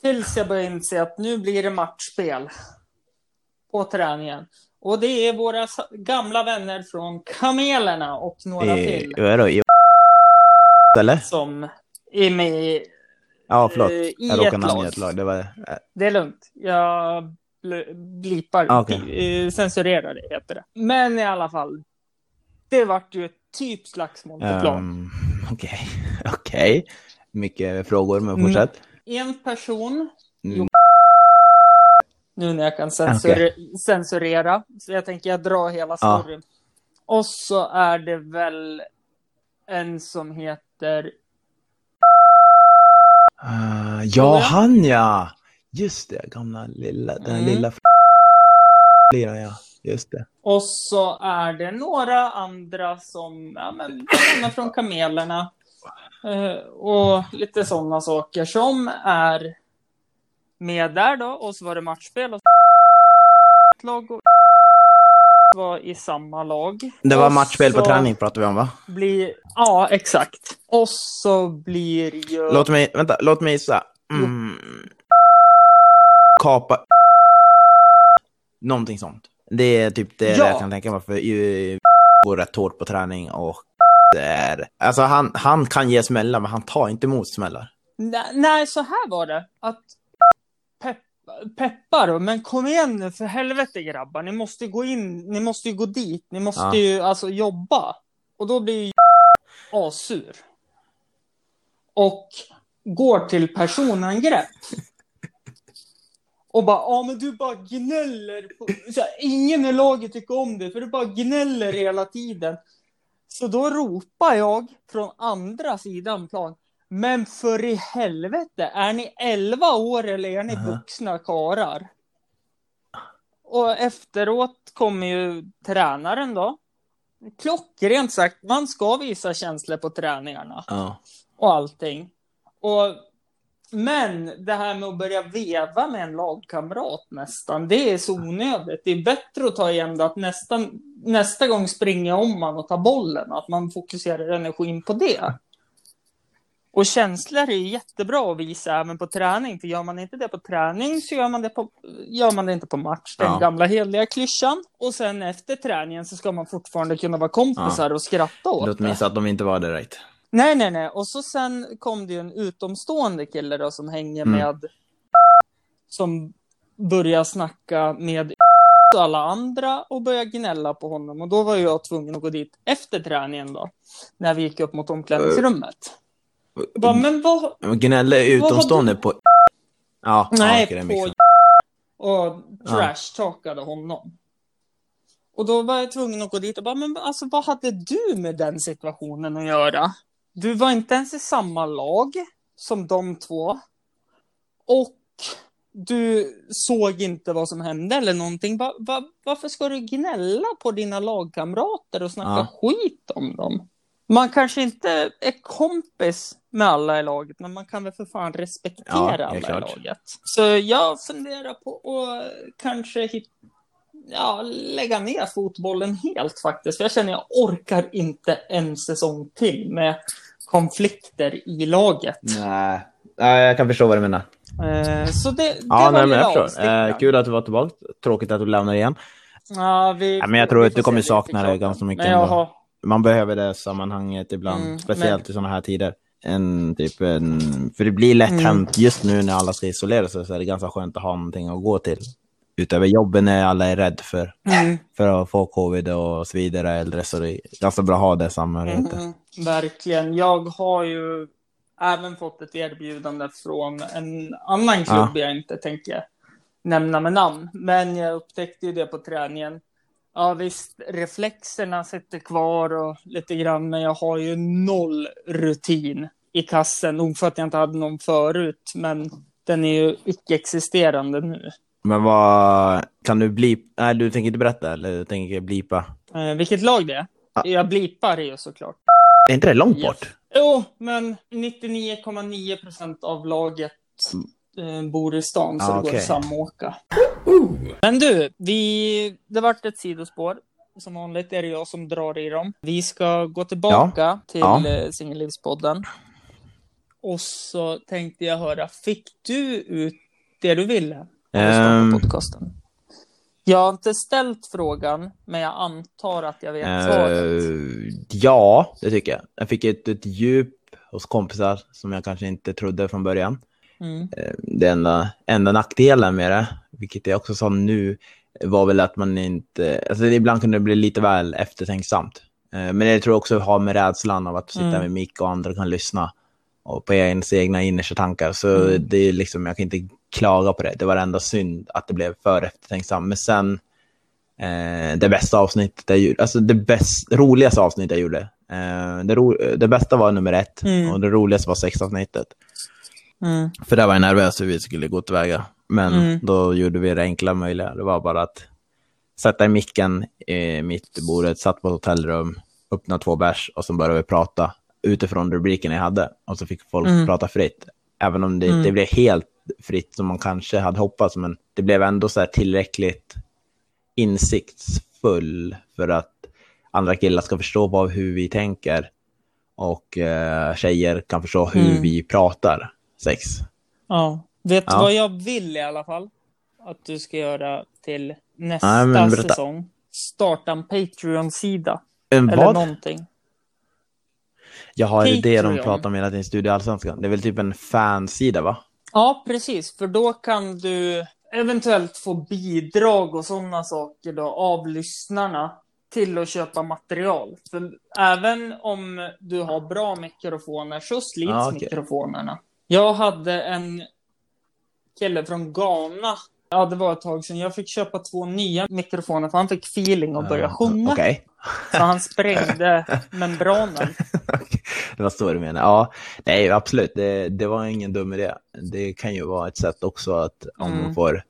Speaker 1: Tills jag började inse att nu blir det matchspel. På träningen. Och det är våra gamla vänner från Kamelerna och några till.
Speaker 2: vad är det, i, eller?
Speaker 1: Som är med i...
Speaker 2: Ja, förlåt.
Speaker 1: Eh, I
Speaker 2: Jag råkade namnge ett lag. Det var...
Speaker 1: Det är lugnt. Jag bl- blipar.
Speaker 2: Ah, okej.
Speaker 1: Eh, Censurerar det, heter det. Men i alla fall. Det vart ju ett typ slagsmål på plan.
Speaker 2: ehm, Okej. Okej. Mycket frågor, men
Speaker 1: Mm.
Speaker 2: fortsätt.
Speaker 1: En person.
Speaker 2: Mm.
Speaker 1: Nu när jag kan censur- censurera. Så jag tänker jag drar hela
Speaker 2: Ja.
Speaker 1: storyn. Och så är det väl en som heter
Speaker 2: Ah, ja, han ja! Just det, gamla lilla, den
Speaker 1: Mm.
Speaker 2: lilla lilla ja. Just det.
Speaker 1: Och så är det några andra som, ja men, från kamelerna. Eh, och lite sådana saker som är med där då. Och så var det matchspel och lag och var i samma lag.
Speaker 2: Det var matchspel på träning pratade vi om va?
Speaker 1: Blir, ja, exakt. Och så blir ju...
Speaker 2: Låt mig, vänta, låt mig gissa. Mm. Kapa. Någonting sånt. Det är typ det
Speaker 1: Ja.
Speaker 2: jag kan tänka mig för går rätt hårt på träning och är... Alltså han, han kan ge smällar men han tar inte emot smällar.
Speaker 1: Nej, nej, så här var det. Att pepp, peppa då, men kom igen nu för helvete grabbar. Ni måste gå in, ni måste ju gå dit. Ni måste
Speaker 2: Ja.
Speaker 1: ju alltså jobba. Och då blir ju asur. Och går till personangrepp. Och bara, ja men du bara gnäller. På, så här, ingen i laget tycker om det, för du bara gnäller hela tiden. Så då ropar jag från andra sidan plan. Men för i helvete, är ni 11 år eller är ni
Speaker 2: Aha.
Speaker 1: vuxna karar? Och efteråt kommer ju tränaren då. Klockrent sagt, man ska visa känslor på träningarna
Speaker 2: Ja.
Speaker 1: och allting. Och, men det här med att börja veva med en lagkamrat nästan, det är så onödigt. Det är bättre att ta igen det att nästa, nästa gång springer om man och tar bollen, att man fokuserar energin på det. Och känslor är jättebra att visa även på träning, för gör man inte det på träning så gör man det, på, gör man det inte på match. Den
Speaker 2: Ja.
Speaker 1: gamla heliga klyschan. Och sen efter träningen så ska man fortfarande kunna vara kompisar och skratta åt
Speaker 2: Låt
Speaker 1: det.
Speaker 2: gissa att de inte var det right.
Speaker 1: Nej, nej, nej. Och så sen kom det ju en utomstående kille då som hänger
Speaker 2: Mm.
Speaker 1: med som börjar snacka med alla andra och börjar gnälla på honom. Och då var jag tvungen att gå dit efter träningen då. När vi gick upp mot omklädningsrummet. Bara, men vad...
Speaker 2: Gnäller utomstående på... Ja,
Speaker 1: Nej,
Speaker 2: ja,
Speaker 1: på... Och trash-talkade honom. Och då var jag tvungen att gå dit och bara, men alltså vad hade du med den situationen att göra? Du var inte ens i samma lag som de två. Och du såg inte vad som hände eller någonting. Va, va, varför ska du gnälla på dina lagkamrater och snacka
Speaker 2: Ja.
Speaker 1: skit om dem? Man kanske inte är kompis med alla i laget, men man kan väl för fan respektera
Speaker 2: Ja,
Speaker 1: alla i
Speaker 2: klart.
Speaker 1: laget. Så jag funderar på att kanske hit, ja, lägga ner fotbollen helt faktiskt. För jag känner jag orkar inte en säsong till med konflikter i laget.
Speaker 2: Nej. Ja, jag kan förstå vad du menar.
Speaker 1: Eh, så det, det
Speaker 2: Ja,
Speaker 1: var
Speaker 2: nej, men jag förstår. Eh, kul att du var tillbaka. Tråkigt att du lämnar igen.
Speaker 1: Ja, vi,
Speaker 2: Ja, men jag
Speaker 1: vi
Speaker 2: tror att du kommer sakna det ganska mycket
Speaker 1: Men har,
Speaker 2: Man behöver det sammanhanget ibland,
Speaker 1: Mm,
Speaker 2: speciellt i sådana här tider. En, typ en, för det blir lätt
Speaker 1: Mm.
Speaker 2: hänt just nu när alla ska isolera sig så är det ganska skönt att ha någonting att gå till. Utöver jobben när alla är rädda för,
Speaker 1: mm,
Speaker 2: för att få covid och så vidare äldre så det är ganska bra att ha det samhörigheten.
Speaker 1: mm, verkligen. Jag har ju även fått ett erbjudande från en annan klubb jag inte tänker nämna med namn. Men jag upptäckte ju det på träningen. Ja visst, reflexerna sitter kvar och lite grann, men jag har ju noll rutin i kassen. Nog för att jag inte hade någon förut, men den är ju icke-existerande nu.
Speaker 2: Men vad, kan du bli, nej du tänker inte berätta eller du tänker blipa?
Speaker 1: Eh, vilket lag det är?
Speaker 2: Ja.
Speaker 1: Jag blipar ju såklart.
Speaker 2: Är inte det långt
Speaker 1: Ja.
Speaker 2: bort?
Speaker 1: Jo, men 99,9 procent av laget eh, bor i stan, så
Speaker 2: Ah,
Speaker 1: det går
Speaker 2: okej.
Speaker 1: att samåka. Men du, vi, det vart ett sidospår. Som vanligt är det jag som drar i dem. Vi ska gå tillbaka till
Speaker 2: Ja.
Speaker 1: ja. Singellivspodden. Och så tänkte jag höra, fick du ut det du ville starta
Speaker 2: Ehm.
Speaker 1: podcasten? Jag har inte ställt frågan, men jag antar att jag vet svaret.
Speaker 2: Eh, ja, det tycker jag. Jag fick ett, ett djup hos kompisar som jag kanske inte trodde från början.
Speaker 1: Mm.
Speaker 2: Eh, Det enda, enda nackdelen med det, vilket jag också sa nu, var väl att man inte, alltså ibland kunde det bli lite väl eftertänksamt. Eh, Men jag tror också har med rädslan av att sitta
Speaker 1: Mm.
Speaker 2: med mick och andra kan lyssna och på ens egna innersta tankar. Så
Speaker 1: Mm.
Speaker 2: det är liksom, jag kan inte klaga på det. Det var ändå synd att det blev för eftertänksamt. Men sen, eh, det bästa avsnittet jag gjorde, alltså det bäst, roligaste avsnittet jag gjorde. Eh, det, ro, det bästa var nummer ett
Speaker 1: Mm.
Speaker 2: och det roligaste var sexavsnittet.
Speaker 1: Mm.
Speaker 2: För där var jag nervös hur vi skulle gå tillväga. Men
Speaker 1: Mm.
Speaker 2: då gjorde vi det enkla möjliga. Det var bara att sätta i micken i mitt i bordet, satt på ett hotellrum, öppna två bärs och så började vi prata utifrån rubriken jag hade. Och så fick folk
Speaker 1: Mm.
Speaker 2: prata fritt. Även om det
Speaker 1: Mm.
Speaker 2: inte blev helt fritt som man kanske hade hoppats, men det blev ändå så här tillräckligt insiktsfull för att andra killar ska förstå vad, hur vi tänker och eh, tjejer kan förstå hur
Speaker 1: Mm.
Speaker 2: vi pratar sex.
Speaker 1: Ja. Vet du
Speaker 2: Ja.
Speaker 1: vad jag vill i alla fall? Att du ska göra till nästa
Speaker 2: Nej,
Speaker 1: säsong. Starta en Patreon-sida.
Speaker 2: En
Speaker 1: Eller
Speaker 2: vad?
Speaker 1: någonting.
Speaker 2: Jag har det de pratar om hela tiden Studio Allsvenskan. Det är väl typ en fansida va?
Speaker 1: Ja, precis. För då kan du eventuellt få bidrag och sådana saker då av lyssnarna till att köpa material. För även om du har bra mikrofoner så slits
Speaker 2: Ja, okej.
Speaker 1: mikrofonerna. Jag hade en kille från Ghana. Ja, det var ett tag sedan. Jag fick köpa två nya mikrofoner för han fick feeling och börja sjunga.
Speaker 2: Okej.
Speaker 1: Så han sprängde membranen.
Speaker 2: det var så du menar. Ja, nej absolut. Det, det var ingen dum idé. Det kan ju vara ett sätt också att om
Speaker 1: Mm.
Speaker 2: man får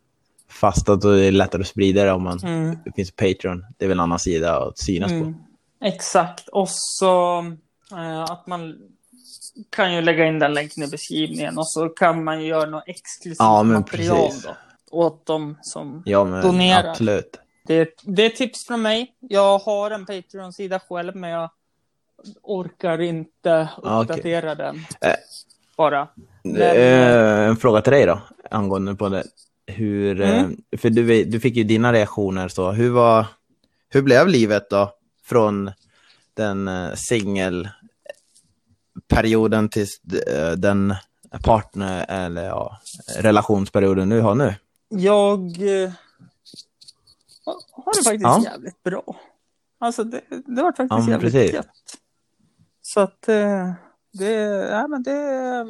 Speaker 2: då är det lättare att sprida det om man
Speaker 1: Mm.
Speaker 2: det finns Patreon. Det är väl en annan sida att synas
Speaker 1: Mm.
Speaker 2: på.
Speaker 1: Exakt. Och så eh, att man kan ju lägga in den länken i beskrivningen och så kan man ju göra något exklusivt
Speaker 2: Ja,
Speaker 1: material
Speaker 2: precis.
Speaker 1: då. Åt dem som...
Speaker 2: Ja, men
Speaker 1: Donera.
Speaker 2: absolut.
Speaker 1: Det, det är tips från mig. Jag har en Patreon-sida själv men jag orkar inte
Speaker 2: okej.
Speaker 1: uppdatera den.
Speaker 2: Eh.
Speaker 1: Bara. Men,
Speaker 2: Eh, en fråga till dig då, angående på det. Hur, eh,
Speaker 1: Mm.
Speaker 2: för du, du fick ju dina reaktioner så, hur var, hur blev livet då från den eh, singelperioden till eh, den partner eller ja, relationsperioden du har nu?
Speaker 1: Jag eh, har det faktiskt
Speaker 2: Ja.
Speaker 1: jävligt bra. Alltså det, det var
Speaker 2: Ja,
Speaker 1: faktiskt
Speaker 2: men
Speaker 1: jävligt
Speaker 2: precis.
Speaker 1: gött. Så att eh, det, ja, men det,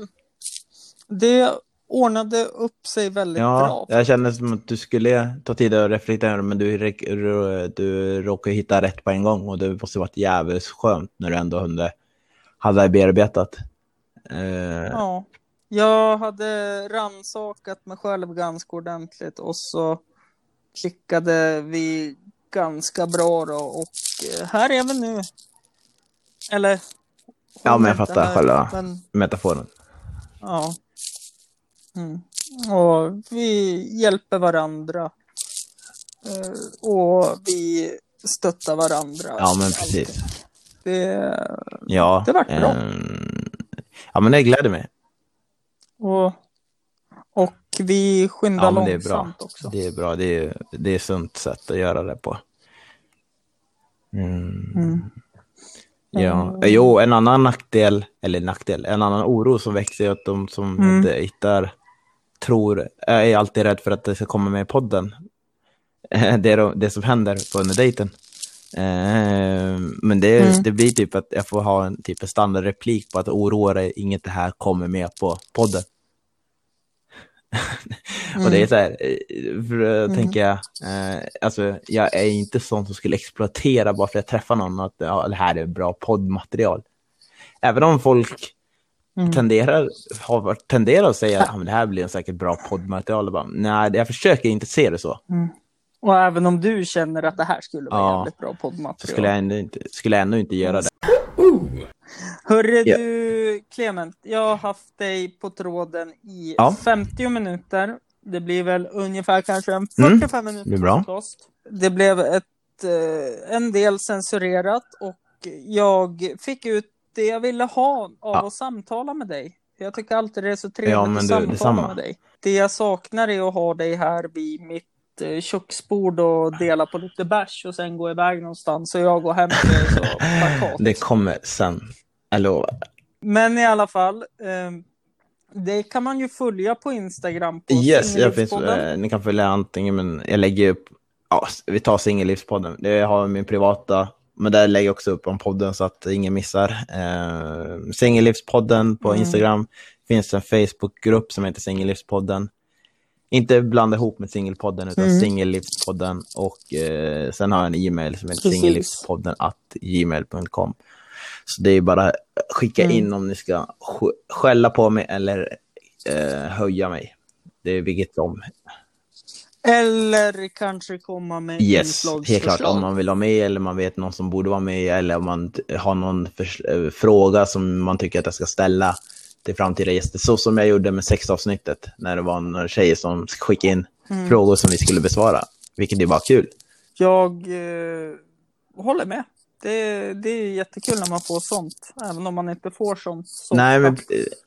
Speaker 1: det ordnade upp sig väldigt
Speaker 2: Ja,
Speaker 1: bra.
Speaker 2: jag känner som att du skulle ta tid att reflektera, men du, ro- du råkar hitta rätt på en gång och det måste varit jävligt skönt när du ändå hade bearbetat. Eh,
Speaker 1: Ja. Jag hade ransakat mig själv ganska ordentligt och så klickade vi ganska bra då och eh, här är vi nu. Eller?
Speaker 2: Ja, men jag fattar
Speaker 1: här-
Speaker 2: själva.
Speaker 1: Men,
Speaker 2: metaforen.
Speaker 1: ja. Mm. Och vi hjälper varandra. Eh, Och vi stöttar varandra.
Speaker 2: Ja, men precis.
Speaker 1: Det,
Speaker 2: Ja,
Speaker 1: Det vart bra.
Speaker 2: ehm, ja, men det gläder mig.
Speaker 1: Och, och vi skyndar
Speaker 2: Ja, men det är bra.
Speaker 1: långsamt också.
Speaker 2: Det är bra. Det är, det är sunt sätt att göra det på. Mm.
Speaker 1: Mm.
Speaker 2: Ja,
Speaker 1: Mm.
Speaker 2: jo, en annan nackdel, eller nackdel, en annan oro som växer är att de som
Speaker 1: Mm.
Speaker 2: dejtar tror, är alltid rädd för att det ska komma med i podden. Det är de- det som händer på här dejten. Eh, Men det,
Speaker 1: Mm.
Speaker 2: det blir typ att jag får ha en typ en standardreplik på att oroa dig, inget det här kommer med på podden. Och det är så här, eh, för då
Speaker 1: Mm.
Speaker 2: tänker jag, eh, alltså jag är inte sån som skulle exploatera bara för att jag träffar någon att ja, det här är bra poddmaterial. Även om folk
Speaker 1: Mm.
Speaker 2: tenderar, har tenderar att säga att ah, det här blir en säkert bra poddmaterial. Bara, Nej, jag försöker inte se det så.
Speaker 1: Och även om du känner att det här skulle vara
Speaker 2: Ja.
Speaker 1: jävligt bra poddmaterial.
Speaker 2: skulle jag ändå inte, skulle jag ändå inte göra det.
Speaker 1: Hörru
Speaker 2: Ja.
Speaker 1: du, Clement, jag har haft dig på tråden i
Speaker 2: Ja.
Speaker 1: 50 minuter. Det blir väl ungefär kanske en
Speaker 2: Mm,
Speaker 1: 45 minuter
Speaker 2: det bra.
Speaker 1: podcast. Det blev ett, eh, en del censurerat och jag fick ut det jag ville ha av
Speaker 2: Ja.
Speaker 1: att samtala med dig. Jag tycker alltid det är så trevligt
Speaker 2: Ja,
Speaker 1: att
Speaker 2: du,
Speaker 1: samtala
Speaker 2: detsamma.
Speaker 1: med dig. Det jag saknar är att ha dig här vid mitt eh, köksbord och dela på lite bärs och sen gå iväg någonstans och jag går hem till så plakat.
Speaker 2: Det kommer sen, jag lovar.
Speaker 1: Men i alla fall, eh, det kan man ju följa på Instagram. På
Speaker 2: Yes, jag finns, eh, ni kan följa antingen, men jag lägger upp, ja, vi tar Singellivspodden. Det jag har min privata, men där lägger jag också upp om podden så att ingen missar. Eh, Singellivspodden på
Speaker 1: Mm.
Speaker 2: Instagram. Finns en Facebookgrupp som heter Singellivspodden. Inte blanda ihop med Singelpodden, utan
Speaker 1: Mm.
Speaker 2: Singellivspodden. Och eh, sen har jag en e-mail som heter singellivspodden at gmail.com. Så det är bara att skicka
Speaker 1: Mm.
Speaker 2: in om ni ska sk- skälla på mig eller eh, höja mig. Det är vilket som.
Speaker 1: Eller kanske komma med
Speaker 2: Yes, helt klart. Om man vill vara med eller man vet någon som borde vara med eller om man har någon eh, fråga som man tycker att jag ska ställa till framtida gäster. Så som jag gjorde med sex avsnittet när det var några tjejer som skickade in
Speaker 1: Mm.
Speaker 2: frågor som vi skulle besvara. Vilket är bara kul.
Speaker 1: Jag eh, håller med. Det, det är jättekul när man får sånt, även om man inte får sånt. så
Speaker 2: Nej, men eh,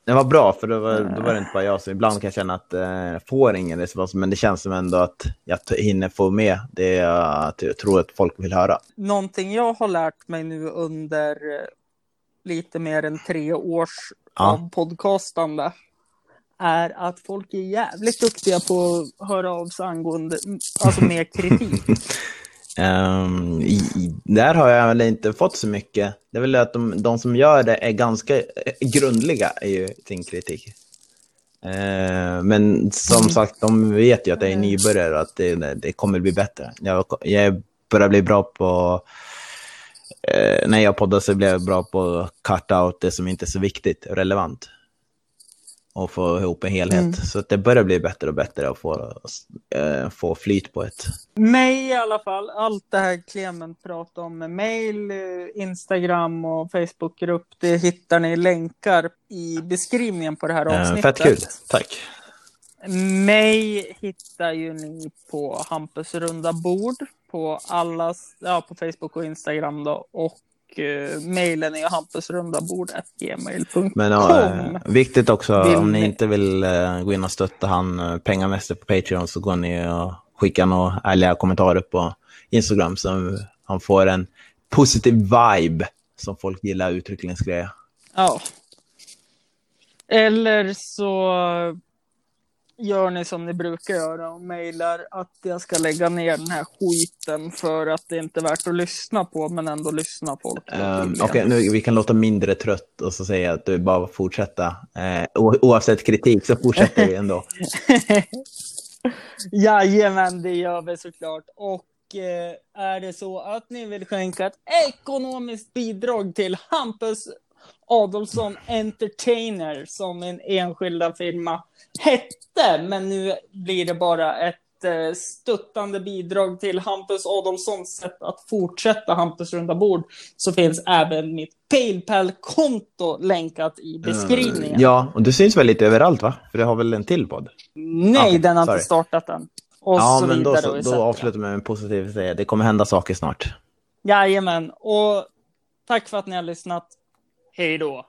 Speaker 2: det var bra för då var, då var det inte bara jag. Så ibland kan jag känna att eh, jag får ingen respons, men det känns som ändå att jag hinner få med det jag tror att folk vill höra.
Speaker 1: Någonting jag har lärt mig nu under eh, lite mer än tre års
Speaker 2: Ja.
Speaker 1: av podcastande är att folk är jävligt duktiga på att höra av sig angående, alltså med kritik.
Speaker 2: Ehm, i, där har jag väl inte fått så mycket. Det är väl att de, de som gör det är ganska eh, grundliga i ju sin kritik. Ehm, men som
Speaker 1: Mm.
Speaker 2: sagt, de vet ju att jag är nybörjare och att det, det kommer bli bättre. Jag, jag börjar bli bra på... Eh, när jag poddar så blir jag bra på att cut out det som inte är så viktigt och relevant. Och få ihop en helhet.
Speaker 1: Mm.
Speaker 2: Så att det börjar bli bättre och bättre att få, eh, få flyt på ett.
Speaker 1: Mig i alla fall, allt det här Clement pratar om med mail, eh, Instagram och Facebookgrupp, det hittar ni länkar i beskrivningen på det här
Speaker 2: Eh,
Speaker 1: avsnittet.
Speaker 2: fett kul, tack.
Speaker 1: Mig hittar ju ni på Hampus runda bord på allas, ja på Facebook och Instagram då och eh, mejlen är hampusrundabord.gmail.com.
Speaker 2: Men ja, eh, viktigt också,
Speaker 1: Vill
Speaker 2: om ni inte vill eh, gå in och stötta han uh, pengamässigt på Patreon så går ni och skickar några ärliga kommentarer på Instagram så han får en positiv vibe som folk gillar uttryckligen skulle jag
Speaker 1: Ja. Eller så gör ni som ni brukar göra och mejlar att jag ska lägga ner den här skiten för att det inte är värt att lyssna på, men ändå lyssna folk. då
Speaker 2: Um. Okej, nu vi kan låta mindre trött och så säga att du bara fortsätta. Eh, oavsett kritik så fortsätter vi ändå.
Speaker 1: Jajamän, det gör vi såklart. Och eh, är det så att ni vill skänka ett ekonomiskt bidrag till Hampus Adolfsson Entertainer som en enskilda firma hette, men nu blir det bara ett eh, stöttande bidrag till Hampus Adolfssons sätt att fortsätta Hampus runda bord så finns även mitt Paypal-konto länkat i beskrivningen.
Speaker 2: Eh, ja, och du syns väl lite överallt va? För det har väl en till podd?
Speaker 1: Nej,
Speaker 2: Okej,
Speaker 1: den har
Speaker 2: sorry.
Speaker 1: inte startat än. Och
Speaker 2: ja,
Speaker 1: så
Speaker 2: men då, så, då avslutar vi med en positiv säga. Det kommer hända saker snart.
Speaker 1: Jajamän, och tack för att ni har lyssnat. Hej då!